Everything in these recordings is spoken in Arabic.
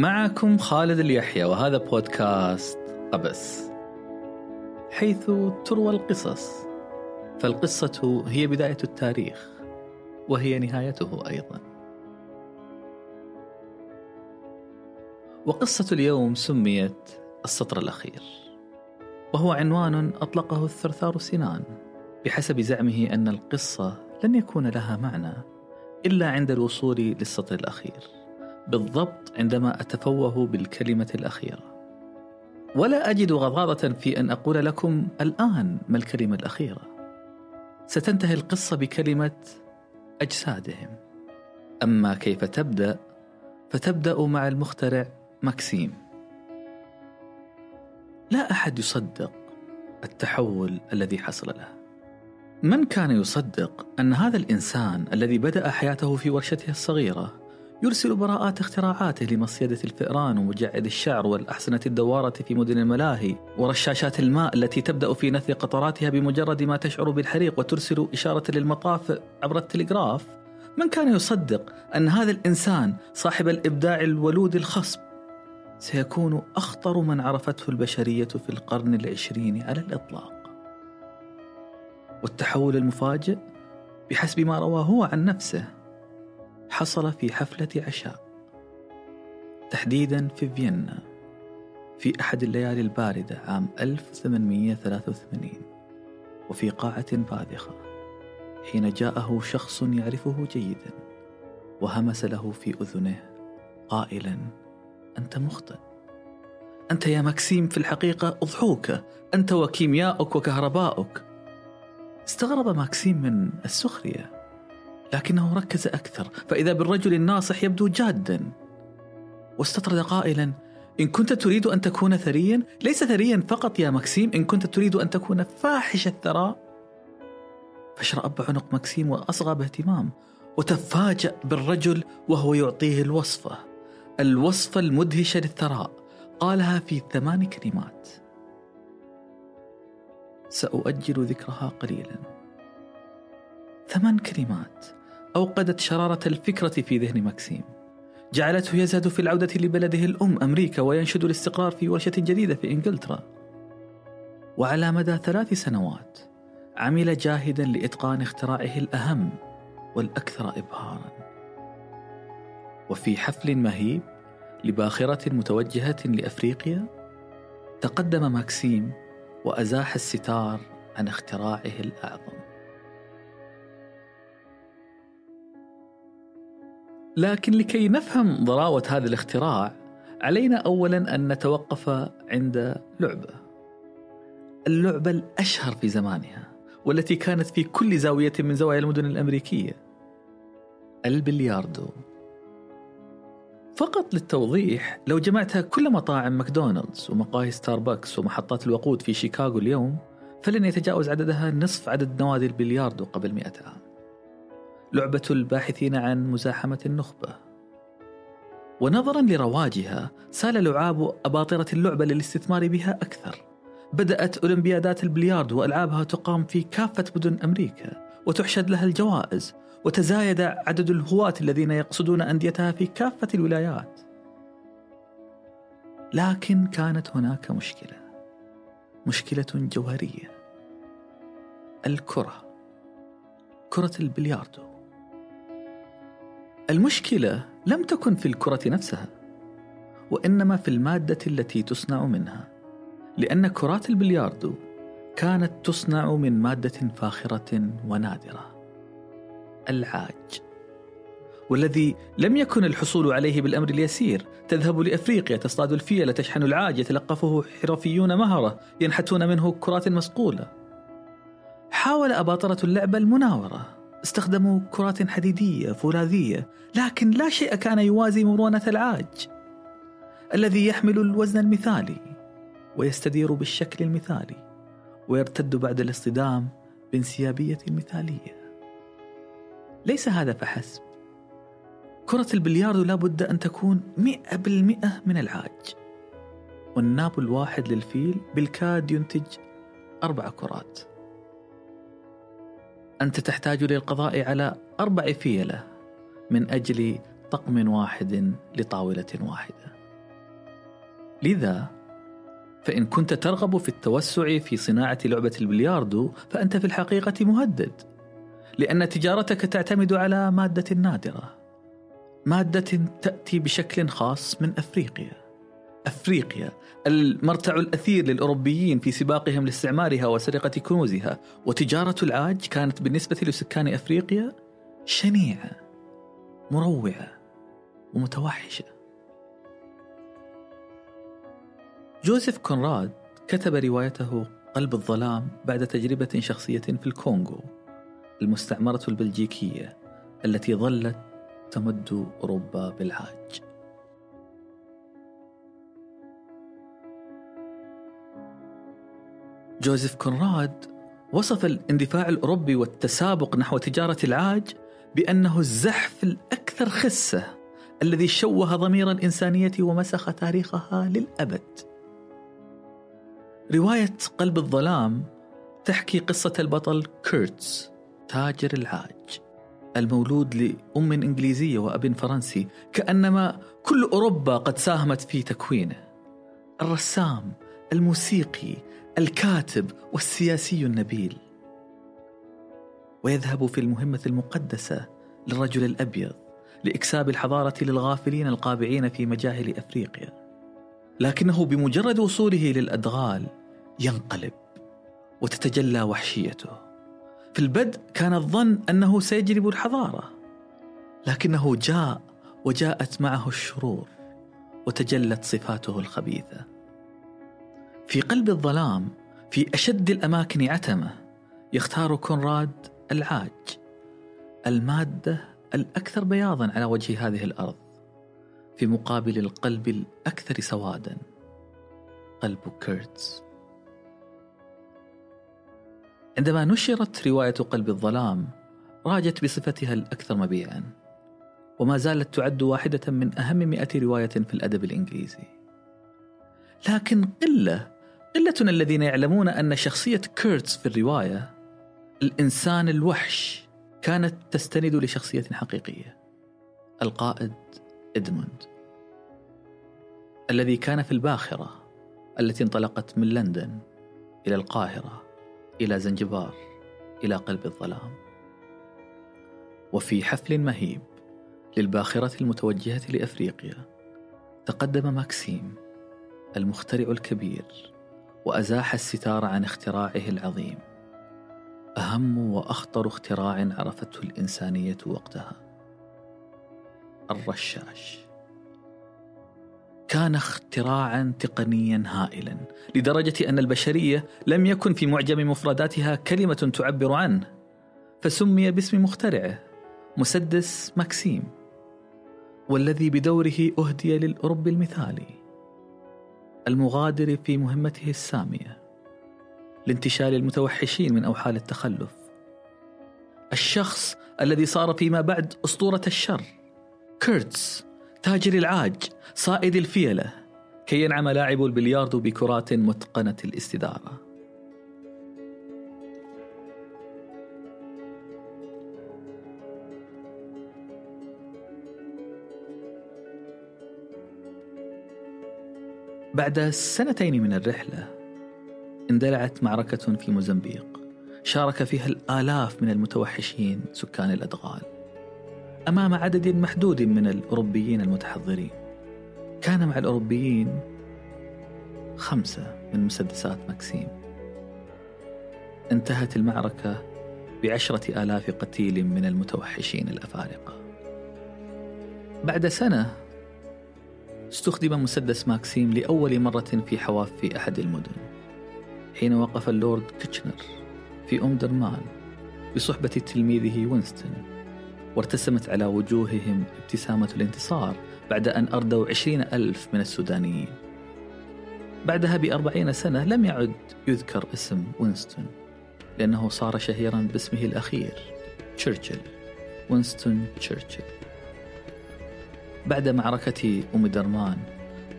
معكم خالد اليحيى وهذا بودكاست قبس حيث تروى القصص. فالقصة هي بداية التاريخ وهي نهايته أيضا. وقصة اليوم سميت السطر الأخير وهو عنوان أطلقه الثرثار سنان بحسب زعمه أن القصة لن يكون لها معنى إلا عند الوصول للسطر الأخير. بالضبط عندما أتفوه بالكلمة الأخيرة. ولا أجد غضاضة في أن أقول لكم الآن ما الكلمة الأخيرة. ستنتهي القصة بكلمة أجسادهم. أما كيف تبدأ فتبدأ مع المخترع ماكسيم. لا أحد يصدق التحول الذي حصل له. من كان يصدق أن هذا الإنسان الذي بدأ حياته في ورشته الصغيرة يرسل براءات اختراعاته لمصيدة الفئران ومجعد الشعر والأحسنة الدوارة في مدن الملاهي ورشاشات الماء التي تبدأ في نثر قطراتها بمجرد ما تشعر بالحريق وترسل إشارة للمطاف عبر التلغراف. من كان يصدق أن هذا الإنسان صاحب الإبداع الولود الخصب؟ سيكون أخطر من عرفته البشرية في القرن العشرين على الإطلاق. والتحول المفاجئ بحسب ما رواه هو عن نفسه حصل في حفلة عشاء. تحديدا في فيينا في أحد الليالي الباردة عام 1883 وفي قاعة باذخة حين جاءه شخص يعرفه جيدا وهمس له في أذنه قائلا أنت مخطئ. أنت يا مكسيم في الحقيقة أضحوك. أنت وكيمياؤك وكهرباؤك. استغرب ماكسيم من السخرية. لكنه ركز أكثر فإذا بالرجل الناصح يبدو جادا. واستطرد قائلا إن كنت تريد أن تكون ثريا ليس ثريا فقط يا مكسيم إن كنت تريد أن تكون فاحش الثراء. فاشرأب عنق مكسيم وأصغى باهتمام وتفاجأ بالرجل وهو يعطيه الوصفة. الوصفة المدهشة للثراء قالها في ثمان كلمات. سأؤجل ذكرها قليلا. ثمان كلمات. أوقدت شرارة الفكرة في ذهن مكسيم جعلته يزهد في العودة لبلده الأم أمريكا وينشد الاستقرار في ورشة جديدة في إنجلترا. وعلى مدى ثلاث سنوات عمل جاهدا لإتقان اختراعه الأهم والأكثر إبهارا. وفي حفل مهيب لباخرة متوجهة لأفريقيا تقدم ماكسيم وأزاح الستار عن اختراعه الأعظم. لكن لكي نفهم ضراوة هذا الاختراع علينا أولا أن نتوقف عند لعبة. اللعبة الأشهر في زمانها والتي كانت في كل زاوية من زوايا المدن الأمريكية. البلياردو. فقط للتوضيح لو جمعتها كل مطاعم ماكدونالدز ومقاهي ستاربكس ومحطات الوقود في شيكاغو اليوم فلن يتجاوز عددها نصف عدد نوادي البلياردو قبل مئة عام. لعبة الباحثين عن مزاحمة النخبة. ونظرا لرواجها سال لعاب أباطرة اللعبة للاستثمار بها أكثر. بدأت أولمبيادات البلياردو وألعابها تقام في كافة مدن أمريكا وتحشد لها الجوائز وتزايد عدد الهواة الذين يقصدون أنديتها في كافة الولايات. لكن كانت هناك مشكلة مشكلة جوهرية. الكرة كرة البلياردو. المشكلة لم تكن في الكرة نفسها وإنما في المادة التي تصنع منها لأن كرات البلياردو كانت تصنع من مادة فاخرة ونادرة العاج والذي لم يكن الحصول عليه بالأمر اليسير. تذهب لأفريقيا تصطاد الفيل تشحن العاج يتلقفه حرفيون مهرة ينحتون منه كرات مسقولة. حاول أباطرة اللعبة المناورة استخدموا كرات حديدية فولاذية لكن لا شيء كان يوازي مرونة العاج الذي يحمل الوزن المثالي ويستدير بالشكل المثالي ويرتد بعد الاصطدام بانسيابية مثالية ليس هذا فحسب. كرة البلياردو لابد أن تكون مئة بالمئة من العاج. والناب الواحد للفيل بالكاد ينتج أربع كرات. أنت تحتاج للقضاء على أربع فيلة من أجل طقم واحد لطاولة واحدة. لذا فإن كنت ترغب في التوسع في صناعة لعبة البلياردو فأنت في الحقيقة مهدد لأن تجارتك تعتمد على مادة نادرة مادة تأتي بشكل خاص من أفريقيا. أفريقيا المرتع الأثير للأوروبيين في سباقهم لاستعمارها وسرقة كنوزها. وتجارة العاج كانت بالنسبة لسكان أفريقيا شنيعة مروعة ومتوحشة. جوزيف كونراد كتب روايته قلب الظلام بعد تجربة شخصية في الكونغو المستعمرة البلجيكية التي ظلت تمد أوروبا بالعاج. جوزيف كونراد وصف الاندفاع الأوروبي والتسابق نحو تجارة العاج بأنه الزحف الأكثر خسة الذي شوه ضمير الإنسانية ومسخ تاريخها للأبد. رواية قلب الظلام تحكي قصة البطل كيرتس تاجر العاج المولود لأم إنجليزية وأب فرنسي كأنما كل أوروبا قد ساهمت في تكوينه. الرسام الموسيقي الكاتب والسياسي النبيل. ويذهب في المهمة المقدسة للرجل الأبيض لإكساب الحضارة للغافلين القابعين في مجاهل أفريقيا. لكنه بمجرد وصوله للأدغال ينقلب وتتجلى وحشيته. في البدء كان الظن أنه سيجلب الحضارة لكنه جاء وجاءت معه الشرور وتجلت صفاته الخبيثة. في قلب الظلام في أشد الأماكن عتمة يختار كونراد العاج المادة الأكثر بياضا على وجه هذه الأرض في مقابل القلب الأكثر سوادا. قلب كيرتز عندما نشرت رواية قلب الظلام راجت بصفتها الأكثر مبيعا وما زالت تعد واحدة من أهم مئة رواية في الأدب الإنجليزي. لكن قلة قلة الذين يعلمون أن شخصية كيرتس في الرواية الإنسان الوحش كانت تستند لشخصية حقيقية القائد إدموند الذي كان في الباخرة التي انطلقت من لندن إلى القاهرة إلى زنجبار إلى قلب الظلام. وفي حفل مهيب للباخرة المتوجهة لأفريقيا تقدم ماكسيم المخترع الكبير. وأزاح الستار عن اختراعه العظيم. أهم وأخطر اختراع عرفته الإنسانية وقتها. الرشاش. كان اختراعا تقنيا هائلا لدرجة أن البشرية لم يكن في معجم مفرداتها كلمة تعبر عنه فسمي باسم مخترعه مسدس ماكسيم والذي بدوره أهدي للأوروبي المثالي. المغادر في مهمته السامية لانتشال المتوحشين من أوحال التخلف. الشخص الذي صار فيما بعد أسطورة الشر كيرتس تاجر العاج صائد الفيلة كي ينعم لاعب البلياردو بكرات متقنة الاستدارة. بعد سنتين من الرحلة اندلعت معركة في موزمبيق. شارك فيها الآلاف من المتوحشين سكان الأدغال. أمام عدد محدود من الأوروبيين المتحضرين. كان مع الأوروبيين خمسة من مسدسات ماكسيم. انتهت المعركة بعشرة آلاف قتيل من المتوحشين الأفارقة. بعد سنة استخدم مسدس ماكسيم لأول مرة في حواف في أحد المدن. حين وقف اللورد كيتشنر في أم درمان بصحبة تلميذه وينستون وارتسمت على وجوههم ابتسامة الانتصار بعد أن أردوا عشرين ألف من السودانيين. بعدها بأربعين سنة لم يعد يذكر اسم وينستون لأنه صار شهيرا باسمه الأخير تشرشل وينستون تشرشل. بعد معركة أم درمان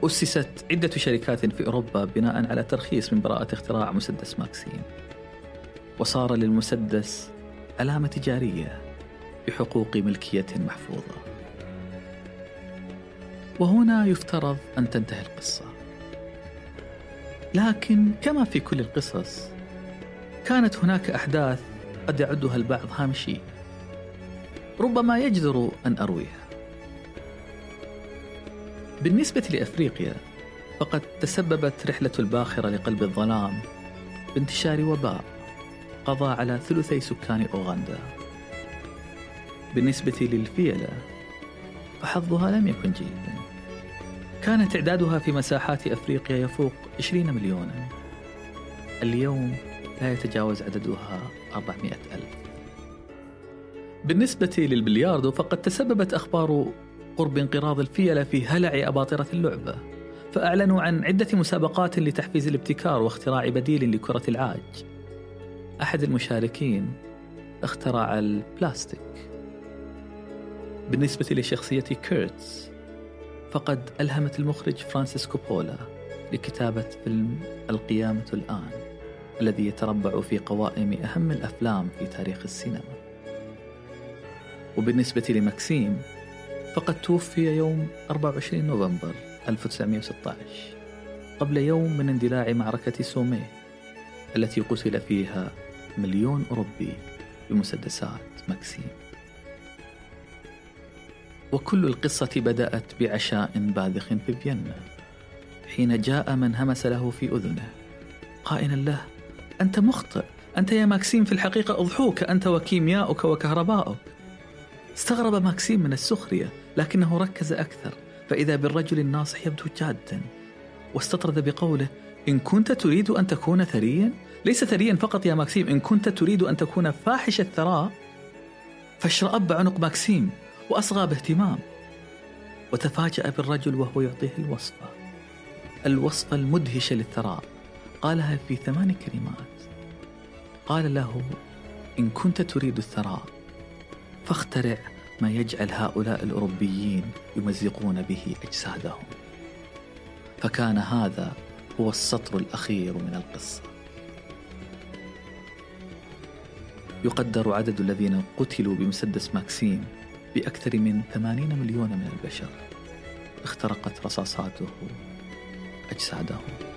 أسست عدة شركات في أوروبا بناء على ترخيص من براءة اختراع مسدس ماكسيم. وصار للمسدس علامة تجارية بحقوق ملكية محفوظة. وهنا يفترض أن تنتهي القصة. لكن كما في كل القصص كانت هناك أحداث قد يعدها البعض هامشية ربما يجدر أن أرويها. بالنسبة لأفريقيا فقد تسببت رحلة الباخرة لقلب الظلام بانتشار وباء قضى على ثلثي سكان أوغندا. بالنسبة للفيلة فحظها لم يكن جيدا. كان تعدادها في مساحات أفريقيا يفوق 20 مليونا. اليوم لا يتجاوز عددها 400 ألف. بالنسبة للبلياردو فقد تسببت أخبار قرب انقراض الفيلة في هلع أباطرة اللعبة. فأعلنوا عن عدة مسابقات لتحفيز الابتكار واختراع بديل لكرة العاج. أحد المشاركين اخترع البلاستيك. بالنسبة لشخصية كيرتس فقد ألهمت المخرج فرانسيس كوبولا لكتابة فيلم القيامة الآن الذي يتربع في قوائم أهم الأفلام في تاريخ السينما. وبالنسبة لمكسيم فقد توفي يوم 24 نوفمبر 1916 قبل يوم من اندلاع معركة سومي التي قتل فيها مليون أوروبي بمسدسات مكسيم وكل القصة بدأت بعشاء باذخ في فيينا حين جاء من همس له في أذنه قائلا له أنت مخطئ أنت يا ماكسيم في الحقيقة أضحوكة أنت وكيمياؤك وكهرباؤك. استغرب ماكسيم من السخرية لكنه ركز أكثر فإذا بالرجل الناصح يبدو جادا. واستطرد بقوله إن كنت تريد أن تكون ثريا؟ ليس ثريا فقط يا ماكسيم إن كنت تريد أن تكون فاحش الثراء فاشرأب عنق ماكسيم وأصغى باهتمام. وتفاجأ بالرجل وهو يعطيه الوصفة الوصفة المدهشة للثراء. قالها في ثمان كلمات. قال له إن كنت تريد الثراء فاخترع ما يجعل هؤلاء الأوروبيين يمزقون به أجسادهم. فكان هذا هو السطر الأخير من القصة. يقدر عدد الذين قتلوا بمسدس ماكسيم بأكثر من 80 مليون من البشر. اخترقت رصاصاته أجسادهم.